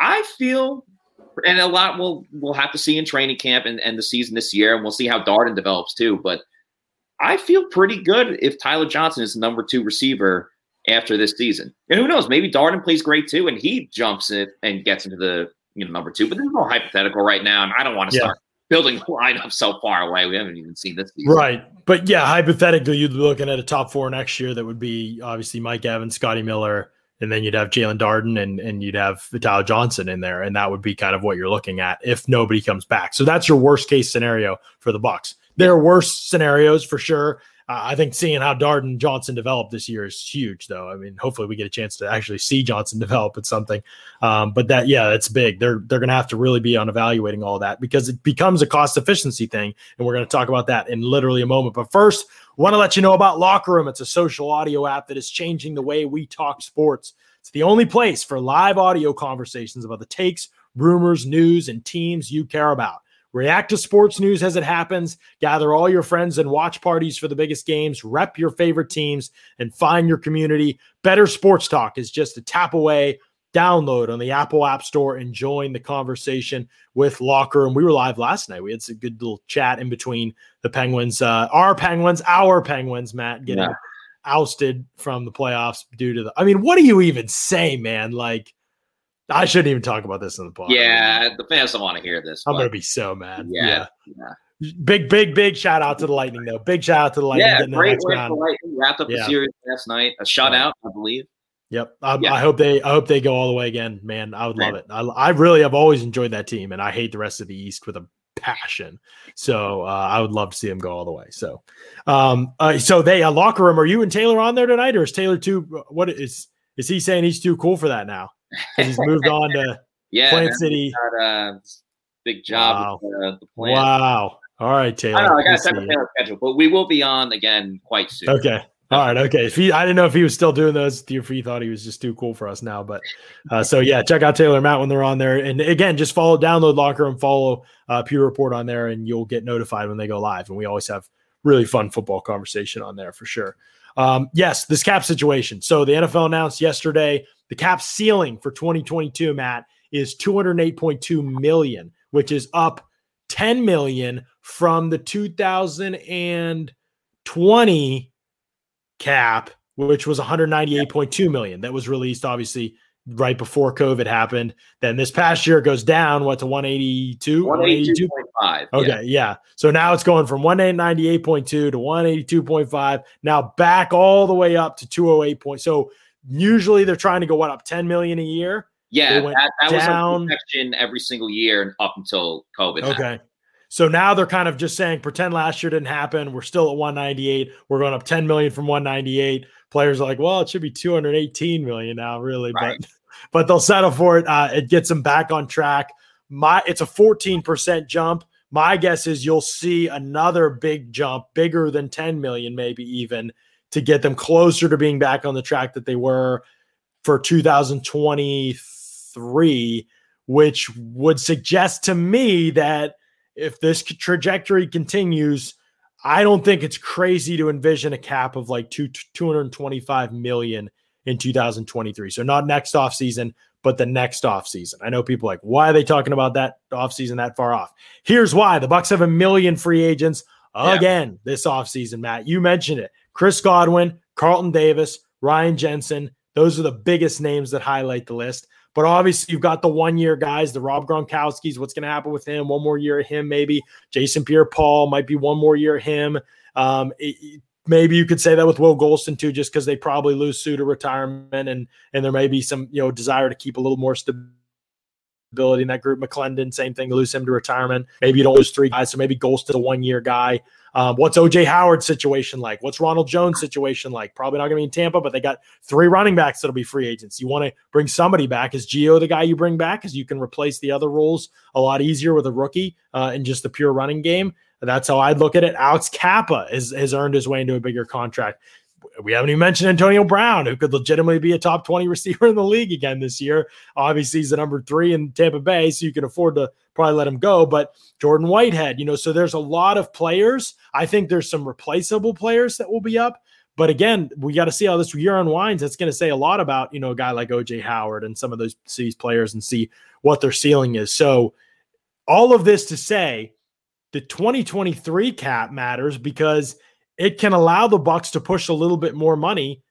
I feel and a lot we'll we'll have to see in training camp and, and the season this year, and we'll see how Darden develops too. But I feel pretty good if Tyler Johnson is the number two receiver after this season. And who knows? Maybe Darden plays great too, and he jumps it and gets into the you know number two. But this is all hypothetical right now, and I don't want to yeah. start building lineup so far away. We haven't even seen this season. Right. But yeah, hypothetically, you'd be looking at a top four next year that would be obviously Mike Evans, Scotty Miller, and then you'd have Jaelon Darden and and you'd have Tyler Johnson in there, and that would be kind of what you're looking at if nobody comes back. So that's your worst case scenario for the Bucs. There are worse scenarios for sure. I think seeing how Darden Johnson developed this year is huge, though. I mean, hopefully we get a chance to actually see Johnson develop at something. Um, but that, yeah, it's big. They're they're going to have to really be on evaluating all that because it becomes a cost efficiency thing, and we're going to talk about that in literally a moment. But first, want to let you know about Locker Room. It's a social audio app that is changing the way we talk sports. It's the only place for live audio conversations about the takes, rumors, news, and teams you care about. React to sports news as it happens, gather all your friends and watch parties for the biggest games, rep your favorite teams, and find your community. Better Sports Talk is just a tap away. Download on the Apple App Store and join the conversation with Locker. And we were live last night. We had some good little chat in between the Penguins, uh, our Penguins, our Penguins, Matt, getting yeah. ousted from the playoffs due to the. I mean, what do you even say, man? Like, I shouldn't even talk about this in the pod. Yeah, the fans don't want to hear this. I'm gonna be so mad. Yeah, yeah. yeah. Big, big, big shout out to the Lightning, though. Big shout out to the Lightning. Yeah, great win for the Lightning. Wrapped up yeah. the series last night. A shutout, I believe. Yep. I, yeah. I, hope they. I hope they go all the way again, man. I would man. love it. I, I really have always enjoyed that team, and I hate the rest of the East with a passion. So uh, I would love to see them go all the way. So, um, uh, so they a locker room. Are you and Taylor on there tonight, or is Taylor too? What is is he saying? He's too cool for that now he's moved on to yeah, Plant City. Got a big job wow. the, the plant. Wow. All right, Taylor. I know I got the Taylor schedule, but we will be on again quite soon. Okay. All right. Okay. If he, I didn't know if he was still doing those. If he thought he was just too cool for us now, but uh, so yeah, check out Taylor and Matt when they're on there. And again, just follow, download Locker and follow uh, Pewter Report on there, and you'll get notified when they go live. And we always have really fun football conversation on there for sure. Um, yes, this cap situation. So the NFL announced yesterday the cap ceiling for 2022, Matt, is 208.2 million, which is up 10 million from the 2020 cap, which was 198.2 million. That was released obviously right before COVID happened. Then this past year it goes down what to 182? 182.5. Okay, yeah. yeah. So now it's going from 198.2 to 182.5. Now back all the way up to 208. Point. So usually they're trying to go what up 10 million a year. Yeah, that, that down. was a every single year up until COVID. Okay. Happened. So now they're kind of just saying, pretend last year didn't happen. We're still at 198. We're going up 10 million from 198. Players are like, well, it should be 218 million now, really, right. but but they'll settle for it. Uh, it gets them back on track. My it's a 14% jump. My guess is you'll see another big jump, bigger than 10 million, maybe even, to get them closer to being back on the track that they were for 2023, which would suggest to me that if this trajectory continues, I don't think it's crazy to envision a cap of like two, 225 million in 2023. So not next off season, but the next off season. I know people like, why are they talking about that off season that far off? Here's why. The Bucs have a million free agents again yeah. this off season, Matt. You mentioned it. Chris Godwin, Carlton Davis, Ryan Jensen. Those are the biggest names that highlight the list. But obviously, you've got the one year guys, the Rob Gronkowski's. What's going to happen with him? One more year of him, maybe. Jason Pierre Paul might be one more year of him. Um, it, maybe you could say that with Will Gholston too, just because they probably lose Suh to retirement, and and there may be some you know desire to keep a little more stability in that group. McLendon, same thing, lose him to retirement. Maybe you don't lose three guys, so maybe Gholston's a one year guy. Um, what's OJ Howard's situation like? What's Ronald Jones' situation like? Probably not going to be in Tampa, but they got three running backs that'll be free agents. You want to bring somebody back. Is Gio the guy you bring back? Because you can replace the other roles a lot easier with a rookie uh, in just the pure running game. That's how I'd look at it. Alex Cappa is, has earned his way into a bigger contract we haven't even mentioned Antonio Brown, who could legitimately be a top 20 receiver in the league again this year. Obviously, he's the number three in Tampa Bay, so you can afford to probably let him go. But Jordan Whitehead, you know, so there's a lot of players. I think there's some replaceable players that will be up. But again, we got to see how this year unwinds. That's going to say a lot about, you know, a guy like OJ Howard and some of those these players and see what their ceiling is. So, all of this to say, the 2023 cap matters because – it can allow the Bucs to push a little bit more money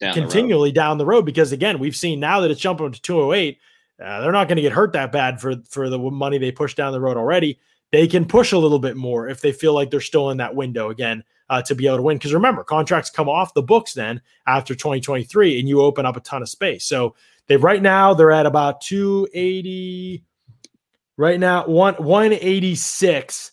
down continually the down the road because again, we've seen now that it's jumping to 208, uh, they're not going to get hurt that bad for for the money they push down the road already. They can push a little bit more if they feel like they're still in that window again. uh, to be able to win. Because remember, contracts come off the books then after 2023, and you open up a ton of space. So they right now they're at about 280. Right now, one 186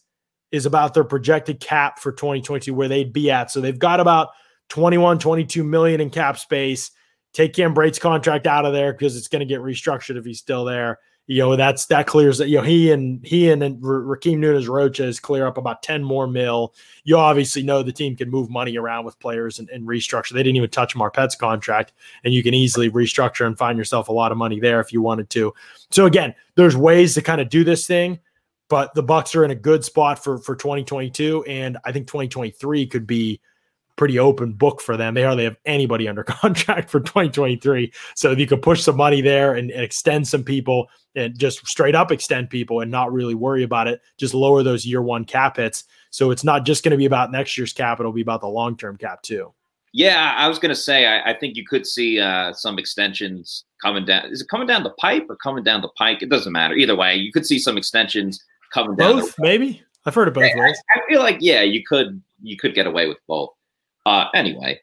is about their projected cap for 2022 where they'd be at. So they've got about 21, 22 million in cap space. Take Cam Brate's contract out of there because it's going to get restructured if he's still there you know that's that clears that you know he and he and, and Rakeem Nunez-Roches clear up about 10 more mil. You obviously know the team can move money around with players and, and restructure. They didn't even touch Marpet's contract, and you can easily restructure and find yourself a lot of money there if you wanted to. So again, there's ways to kind of do this thing, but the Bucs are in a good spot for for 2022, and I think 2023 could be pretty open book for them. They hardly have anybody under contract for 2023. So if you could push some money there and, and, extend some people and just straight up extend people and not really worry about it, just lower those year one cap hits. So it's not just going to be about next year's cap, it'll be about the long term cap too. Yeah, I was going to say, I, I, think you could see uh, some extensions coming down. Is it coming down the pipe or coming down the pike? It doesn't matter. Either way, you could see some extensions coming down. Both, maybe. I've heard of both. I, I feel like, yeah, you could you could get away with both. Uh, anyway,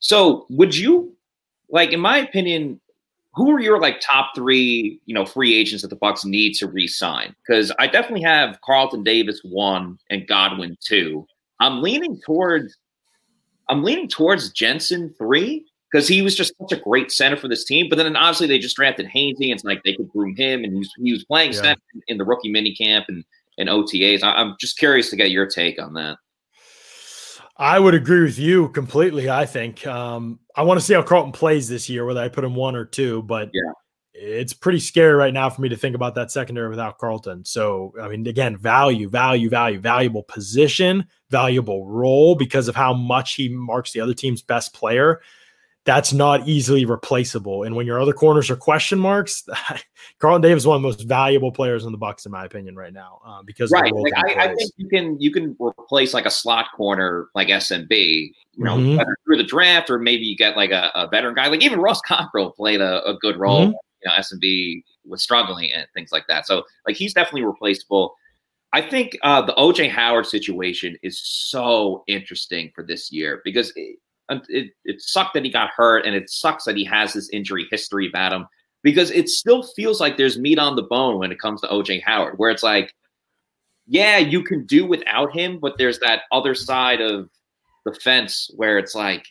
so would you like, in my opinion, who are your like top three, you know, free agents that the Bucs need to re-sign? Because I definitely have Carlton Davis one and Godwin two. I'm leaning towards, I'm leaning towards Jensen three because he was just such a great center for this team. But then obviously they just drafted Hainsey, and it's like they could groom him, and he was, he was playing yeah. center in the rookie mini camp and and OTAs. I, I'm just curious to get your take on that. I would agree with you completely. I think um, I want to see how Carlton plays this year, whether I put him one or two, but yeah. it's pretty scary right now for me to think about that secondary without Carlton. So, I mean, again, value, value, value, valuable position, valuable role because of how much he marks the other team's best player that's not easily replaceable. And when your other corners are question marks, Carlton Davis is one of the most valuable players in the Bucs, in my opinion, right now, uh, because right. Like, I, I, think you can you can replace like a slot corner like SMB, you know, mm-hmm. through the draft, or maybe you get like a, a veteran guy, like even Ross Cockrell played a, a good role. Mm-hmm. You know, SMB was struggling and things like that. So like he's definitely replaceable. I think uh, the OJ Howard situation is so interesting for this year because it, it, it sucked that he got hurt and it sucks that he has this injury history about him because it still feels like there's meat on the bone when it comes to OJ Howard, where it's like, yeah, you can do without him, but there's that other side of the fence where it's like,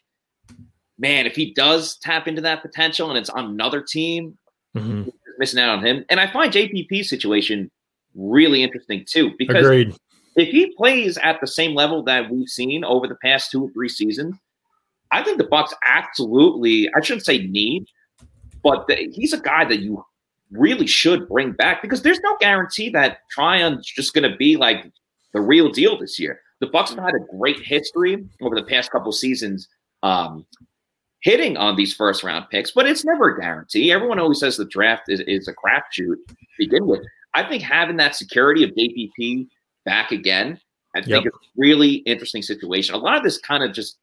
man, if he does tap into that potential and it's on another team, mm-hmm. missing out on him. And I find JPP's situation really interesting too, because Agreed. if he plays at the same level that we've seen over the past two or three seasons, I think the Bucs absolutely, I shouldn't say need, but the, he's a guy that you really should bring back because there's no guarantee that Tryon's just going to be like the real deal this year. The Bucs have had a great history over the past couple seasons um, hitting on these first round picks, but it's never a guarantee. Everyone always says the draft is, is a crapshoot to begin with. I think having that security of JPP back again, I think yep. it's a really interesting situation. A lot of this kind of just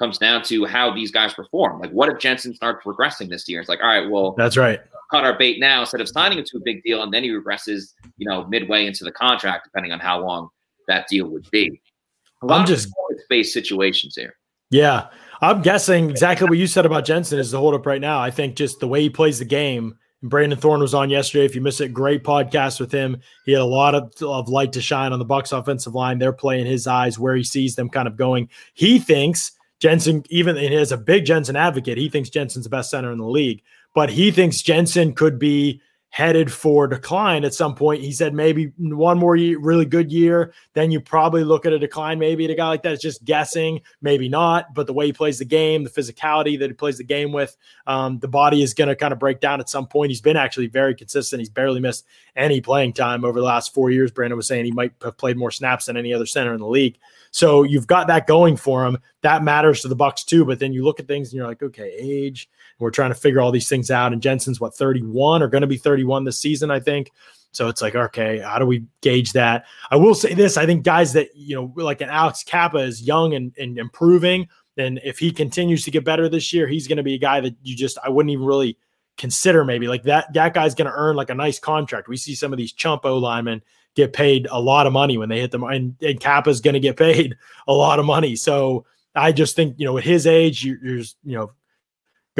comes down to how these guys perform. Like, what if Jensen starts progressing this year? It's like, all right, well, that's right. Cut our bait now instead of signing him to a big deal, and then he regresses, you know, midway into the contract, depending on how long that deal would be. I'm just space situations here. Yeah, I'm guessing exactly what you said about Jensen is the holdup right now. I think just the way he plays the game. Brandon Thorn was on yesterday. If you missed it, great podcast with him. He had a lot of, of light to shine on the Bucs offensive line. They're playing his eyes where he sees them kind of going. He thinks Jensen, even as a big Jensen advocate, he thinks Jensen's the best center in the league, but he thinks Jensen could be headed for decline at some point. He said maybe one more year, really good year, then you probably look at a decline. Maybe at a guy like that is just guessing, maybe not. But the way he plays the game, the physicality that he plays the game with, um, the body is going to kind of break down at some point. He's been actually very consistent. He's barely missed any playing time over the last four years. Brandon was saying he might have played more snaps than any other center in the league. So you've got that going for him. That matters to the Bucs too. But then you look at things and you're like, okay, age. We're trying to figure all these things out. And Jensen's what 31 or going to be 31 this season, I think. So it's like, okay, how do we gauge that? I will say this: I think guys that you know, like an Alex Cappa, is young and, and improving. And if he continues to get better this year, he's going to be a guy that you just I wouldn't even really consider maybe like that that guy's going to earn like a nice contract. We see some of these chump O linemen get paid a lot of money when they hit them, and, and Cappa's going to get paid a lot of money. So I just think you know at his age, you're, you're you know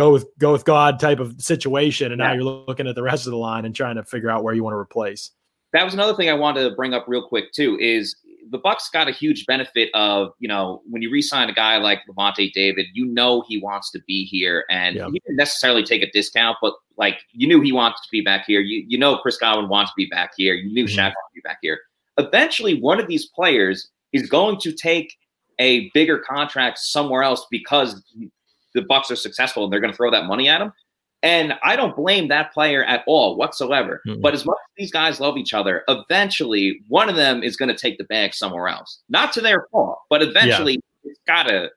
go with go with God type of situation, and yeah. now you're looking at the rest of the line and trying to figure out where you want to replace. That was another thing I wanted to bring up real quick too. Is the Bucs got a huge benefit of you know when you re-sign a guy like Lavonte David, you know he wants to be here, and yeah. he didn't necessarily take a discount, but like you knew he wants to be back here. You you know Chris Godwin wants to be back here. You knew mm-hmm. Shaq wants to be back here. Eventually, one of these players is going to take a bigger contract somewhere else because the Bucs are successful and they're going to throw that money at him. And I don't blame that player at all whatsoever. Mm-hmm. But as much as these guys love each other, eventually one of them is going to take the bag somewhere else. Not to their fault, but eventually yeah. it's got to.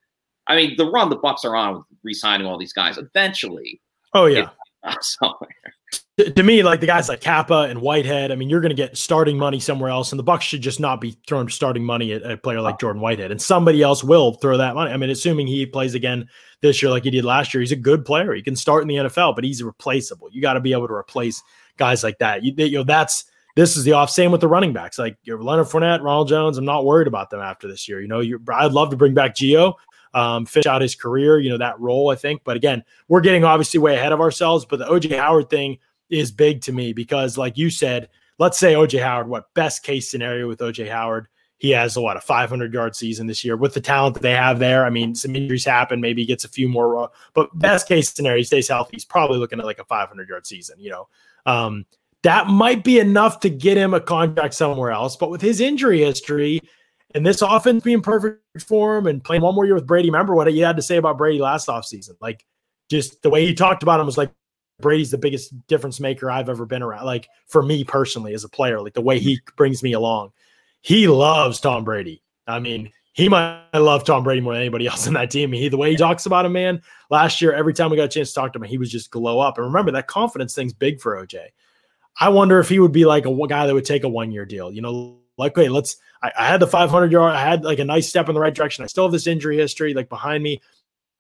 I mean, the run the Bucs are on with re-signing all these guys. Eventually, oh yeah, somewhere to me, like the guys like Cappa and Whitehead, I mean, you're going to get starting money somewhere else, and the Bucs should just not be throwing starting money at a player like Jordan Whitehead, and somebody else will throw that money. I mean, assuming he plays again this year like he did last year, he's a good player. He can start in the NFL, but he's replaceable. You got to be able to replace guys like that. You, you know, that's this is the off. Same with the running backs, like Leonard Fournette, Ronald Jones. I'm not worried about them after this year. You know, I'd love to bring back Gio, um, finish out his career. You know that role, I think. But again, we're getting obviously way ahead of ourselves. But the OJ Howard thing is big to me because, like you said, let's say OJ Howard, what best case scenario with OJ Howard? He has a what a 500 yard season this year with the talent that they have there. I mean, some injuries happen, maybe he gets a few more, but best case scenario, he stays healthy. He's probably looking at like a 500 yard season. You know, um, that might be enough to get him a contract somewhere else. But with his injury history and this offense being perfect for him and playing one more year with Brady, remember what you had to say about Brady last offseason? Like, just the way he talked about him was like Brady's the biggest difference maker I've ever been around. Like for me personally, as a player, like the way he mm-hmm. brings me along, he loves Tom Brady. I mean, he might love Tom Brady more than anybody else in that team. He the way he talks about him, man. Last year, every time we got a chance to talk to him, he was just glow up. And remember that confidence thing's big for OJ. I wonder if he would be like a guy that would take a one year deal. You know, like okay, let's. I, I had the 500 yard. I had like a nice step in the right direction. I still have this injury history like behind me.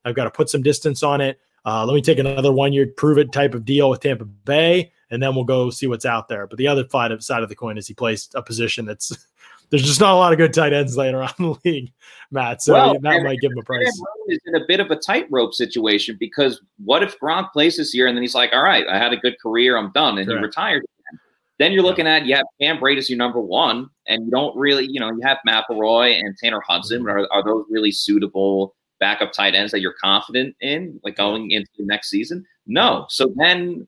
I've got to put some distance on it. Uh, let me take another one year prove it type of deal with Tampa Bay, and then we'll go see what's out there. But the other side of, side of the coin is he plays a position that's there's just not a lot of good tight ends laying around the league, Matt. So well, that might give him a price. Is in a bit of a tightrope situation because what if Gronk plays this year and then he's like, "All right, I had a good career, I'm done," and Correct. he retired. Again. Then you're looking at you have Cam Brate as your number one, and you don't really, you know, you have McElroy and Tanner Hudson. Mm-hmm. Are, are those really suitable backup tight ends that you're confident in, like going into the next season? No. So then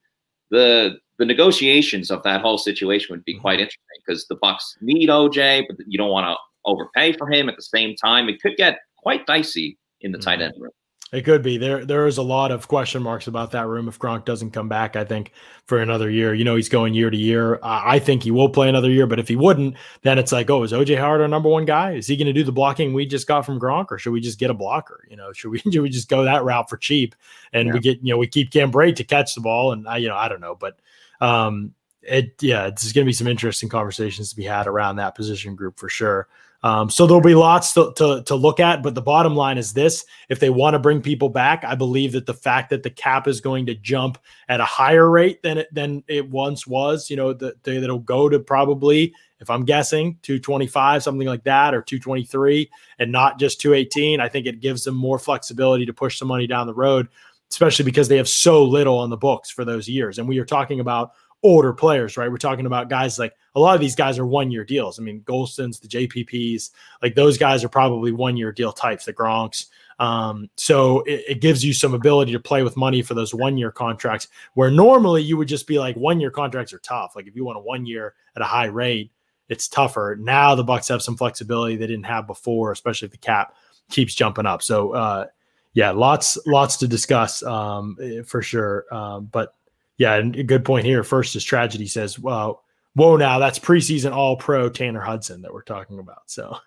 the the negotiations of that whole situation would be mm-hmm. quite interesting because the Bucs need OJ, but you don't want to overpay for him at the same time. It could get quite dicey in the tight mm-hmm. end room. It could be there. There is a lot of question marks about that room if Gronk doesn't come back. I think for another year. You know, he's going year to year. Uh, I think he will play another year, but if he wouldn't, then it's like, oh, is OJ Howard our number one guy? Is he going to do the blocking we just got from Gronk, or should we just get a blocker? You know, should we should we just go that route for cheap and yeah. we get you know we keep Cam Brate to catch the ball and I you know I don't know, but um, it yeah, it's going to be some interesting conversations to be had around that position group for sure. Um, so there'll be lots to, to, to look at, but the bottom line is this: if they want to bring people back, I believe that the fact that the cap is going to jump at a higher rate than it than it once was, you know, that that'll go to probably, if I'm guessing, 225, something like that, or 223, and not just 218. I think it gives them more flexibility to push some money down the road, especially because they have so little on the books for those years. And we are talking about older players, right? We're talking about guys like a lot of these guys are one year deals. I mean, Gholstons, the JPPs, like those guys are probably one year deal types, the Gronks. Um, so it, it, gives you some ability to play with money for those one year contracts where normally you would just be like one year contracts are tough. Like if you want a one year at a high rate, it's tougher. Now the Bucs have some flexibility they didn't have before, especially if the cap keeps jumping up. So uh, yeah, lots lots to discuss um, eh, for sure. Um, but yeah, and a good point here. First is tragedy says, well, whoa, now that's preseason all pro Tanner Hudson that we're talking about. So,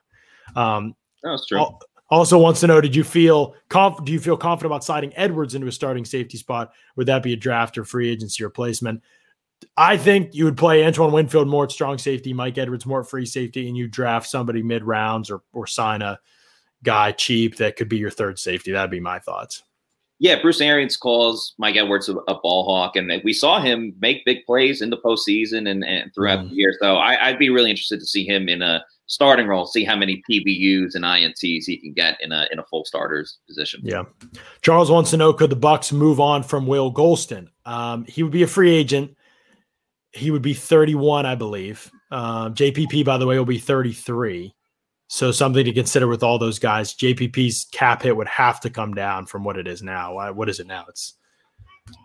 um, that's true. Also wants to know: Did you feel conf- Do you feel confident about sliding Edwards into a starting safety spot? Would that be a draft or free agency replacement? I think you would play Antoine Winfield more at strong safety, Mike Edwards more at free safety, and you draft somebody mid rounds or or sign a guy cheap that could be your third safety. That'd be my thoughts. Yeah, Bruce Arians calls Mike Edwards a, a, ball hawk, and we saw him make big plays in the postseason and, and throughout mm. the year. So I, would be really interested to see him in a starting role, see how many PBUs and INTs he can get in a in a full starters position. Yeah, Charles wants to know: Could the Bucs move on from Will Gholston? Um, he would be a free agent. He would be 31, I believe. Um, JPP, by the way, will be 33. So something to consider with all those guys. JPP's cap hit would have to come down from what it is now. What is it now? It's,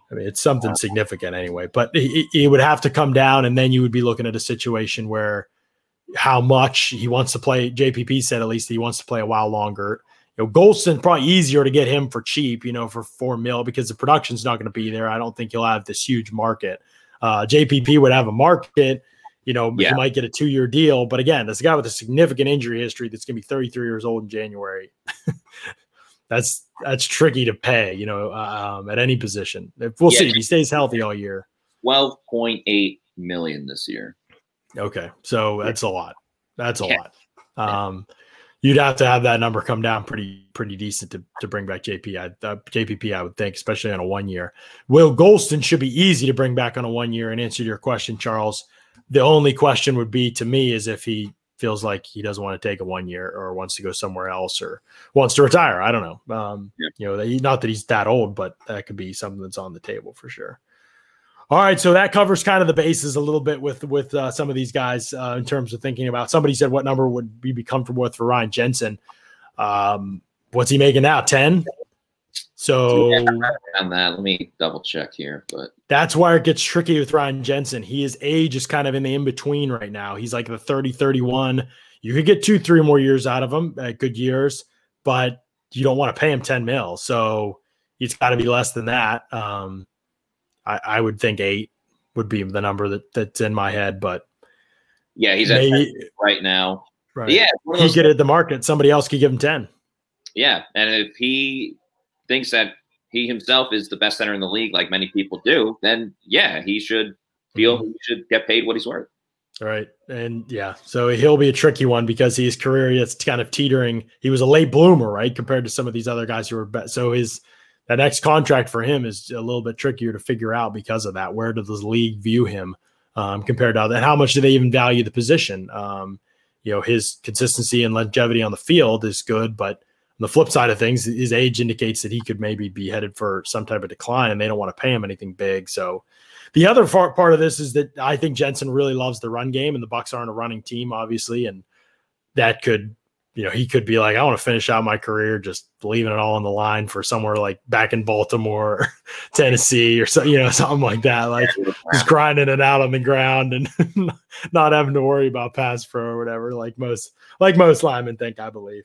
I mean, it's something significant anyway. But it, would have to come down, and then you would be looking at a situation where how much he wants to play. JPP said at least he wants to play a while longer. You know, Gholston probably easier to get him for cheap, you know, for four mil because the production's not going to be there. I don't think he'll have this huge market. Uh, JPP would have a market you know, yeah. he might get a two year deal. But again, this guy with a significant injury history that's going to be 33 years old in January. that's that's tricky to pay, you know, um, at any position. We'll yeah, see if he stays healthy all year. 12.8 million this year. Okay. So that's a lot. That's a yeah. lot. Um, you'd have to have that number come down pretty pretty decent to, to bring back JP. I, uh, JPP, I would think, especially on a one year. Will Gholston should be easy to bring back on a one year. And answer your question, Charles, the only question would be to me is if he feels like he doesn't want to take a one year or wants to go somewhere else or wants to retire. I don't know. Um, yeah. You know, not that he's that old, but that could be something that's on the table for sure. All right, so that covers kind of the bases a little bit with with uh, some of these guys uh, in terms of thinking about. Somebody said, "What number would we be comfortable with for Ryan Jensen?" Um, what's he making now? Ten. So yeah, on that, let me double check here. But that's why it gets tricky with Ryan Jensen. He his age is kind of in the in between right now. He's like the 30, 31. You could get two, three more years out of him at good years, but you don't want to pay him 10 mil. So it's got to be less than that. Um, I, I, would think eight would be the number that, that's in my head, but yeah, he's maybe, at right now. Right. Yeah, he get at the market. Somebody else could give him 10. Yeah. And if he thinks that he himself is the best center in the league, like many people do, then yeah, he should feel mm-hmm. he should get paid what he's worth. Right. And yeah, so he'll be a tricky one because his career is kind of teetering. He was a late bloomer, right? Compared to some of these other guys who were be- so his that next contract for him is a little bit trickier to figure out because of that. Where does the league view him um, compared to other, and how much do they even value the position? Um, you know, his consistency and longevity on the field is good, but the flip side of things, his age indicates that he could maybe be headed for some type of decline, and they don't want to pay him anything big. So, the other part of this is that I think Jensen really loves the run game, and the Bucks aren't a running team, obviously, and that could, you know, he could be like, I want to finish out my career just leaving it all on the line for somewhere like back in Baltimore, Tennessee, or so, you know, something like that, like just grinding it out on the ground and not having to worry about pass pro or whatever, like most, like most linemen think, I believe.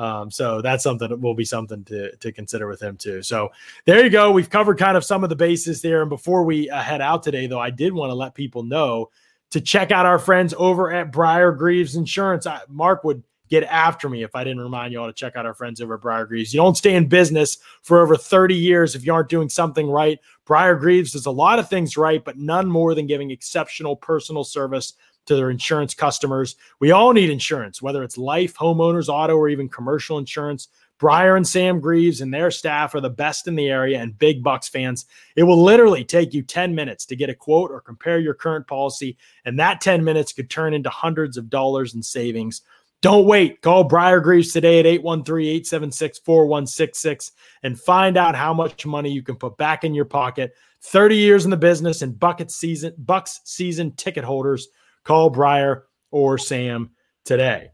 Um, so that's something that will be something to, to consider with him too. So there you go. We've covered kind of some of the bases there. And before we uh, head out today, though, I did want to let people know to check out our friends over at Briar Greaves Insurance. I, Mark would get after me if I didn't remind you all to check out our friends over at Briar Greaves. You don't stay in business for over 30 years if you aren't doing something right. Briar Greaves does a lot of things right, but none more than giving exceptional personal service to their insurance customers. We all need insurance, whether it's life, homeowners, auto, or even commercial insurance. Briar and Sam Greaves and their staff are the best in the area and big Bucs fans. It will literally take you 10 minutes to get a quote or compare your current policy, and that 10 minutes could turn into hundreds of dollars in savings. Don't wait. Call Briar Greaves today at 813-876-4166 and find out how much money you can put back in your pocket. 30 years in the business and bucket season Bucs season ticket holders Call Briar or Sam today.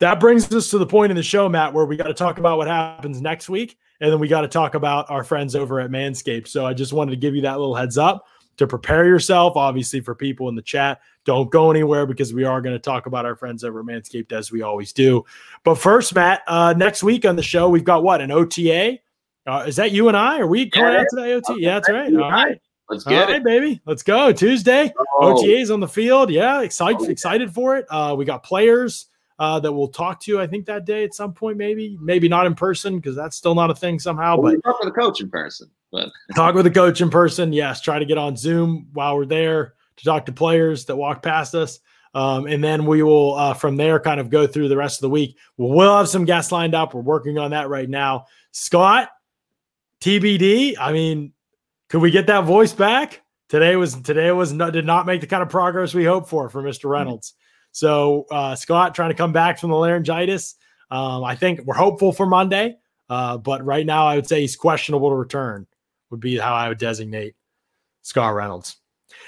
That brings us to the point in the show, Matt, where we got to talk about what happens next week. And then we got to talk about our friends over at Manscaped. So I just wanted to give you that little heads up to prepare yourself. Obviously, for people in the chat, don't go anywhere because we are going to talk about our friends over at Manscaped as we always do. But first, Matt, uh, next week on the show, we've got what an OTA. Uh, is that you and I? Are we going yeah, out today? OTA? Yeah, that's right. All right. Let's get All right, it, baby. Let's go Tuesday. Oh. OTAs on the field. Yeah, excited, oh. excited for it. Uh, we got players uh, that we'll talk to. I think that day at some point, maybe, maybe not in person because that's still not a thing somehow. Well, but talk with the coach in person. But talk with the coach in person. Yes, try to get on Zoom while we're there to talk to players that walk past us. Um, and then we will uh, from there kind of go through the rest of the week. We'll, we'll have some guests lined up. We're working on that right now. Scott, TBD. I mean, could we get that voice back? Today was today was not, did not make the kind of progress we hoped for for Mr. Reynolds. So uh, Scott trying to come back from the laryngitis. Um, I think we're hopeful for Monday, uh, but right now I would say he's questionable to return. Would be how I would designate Scott Reynolds.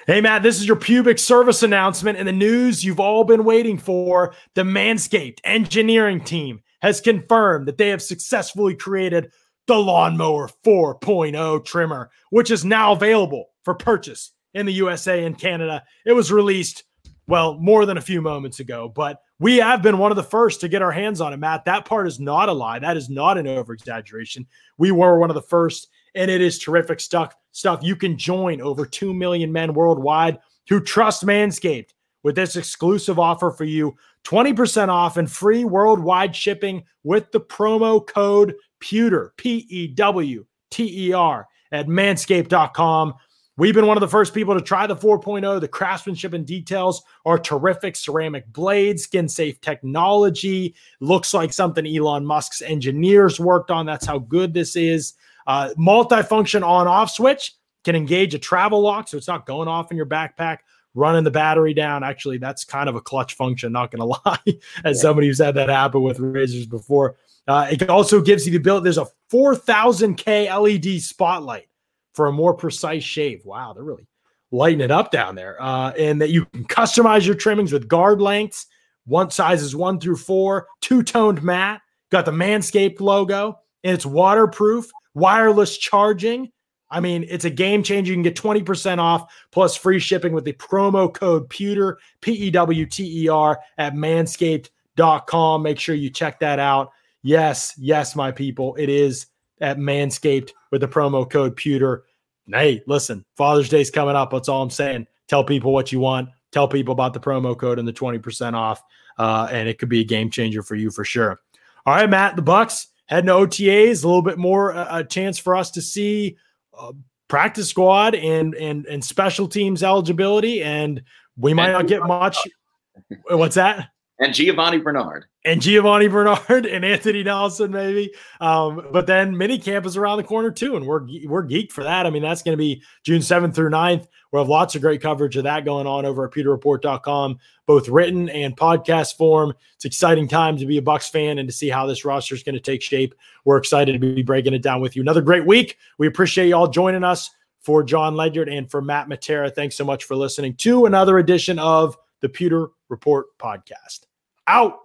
Hey, Matt, this is your pubic service announcement and the news you've all been waiting for. The Manscaped engineering team has confirmed that they have successfully created the Lawnmower 4.0 trimmer, which is now available for purchase in the USA and Canada. It was released, well, more than a few moments ago, but we have been one of the first to get our hands on it, Matt. That part is not a lie. That is not an over exaggeration. We were one of the first, and it is terrific stuff. Stuff you can join over 2 million men worldwide who trust Manscaped with this exclusive offer for you 20% off and free worldwide shipping with the promo code Pewter, P E W T E R, at manscaped.com. We've been one of the first people to try the 4.0. The craftsmanship and details are terrific. Ceramic blades, skin safe technology. Looks like something Elon Musk's engineers worked on. That's how good this is. Uh, multifunction on off switch can engage a travel lock, so it's not going off in your backpack, running the battery down. Actually, that's kind of a clutch function, not going to lie, as yeah. somebody who's had that happen with razors before. Uh, it also gives you the ability, there's a 4000K LED spotlight for a more precise shave. Wow, they're really lighting it up down there. Uh, and that you can customize your trimmings with guard lengths, one sizes one through four, two toned matte, got the Manscaped logo, and it's waterproof, wireless charging. I mean, it's a game changer. You can get 20% off plus free shipping with the promo code Pewter, P E W T E R, at manscaped.com. Make sure you check that out. Yes, yes, my people, it is at Manscaped with the promo code Pewter. Hey, listen, Father's Day's coming up. That's all I'm saying. Tell people what you want. Tell people about the promo code and the 20% off. Uh, and it could be a game changer for you for sure. All right, Matt, the Bucs heading to OTAs, a little bit more uh, a chance for us to see uh, practice squad and and and special teams eligibility, and we might not get much. What's that? And Giovani Bernard and Giovani Bernard and Anthony Nelson, maybe. Um, but then minicamp is around the corner too, and we're we're geeked for that. I mean, that's going to be June 7th through 9th. We'll have lots of great coverage of that going on over at pewterreport.com, both written and podcast form. It's exciting time to be a Bucs fan and to see how this roster is going to take shape. We're excited to be breaking it down with you. Another great week. We appreciate you all joining us. For Jon Ledyard and for Matt Matera, thanks so much for listening to another edition of the Pewter Report podcast. Out.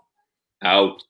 Out.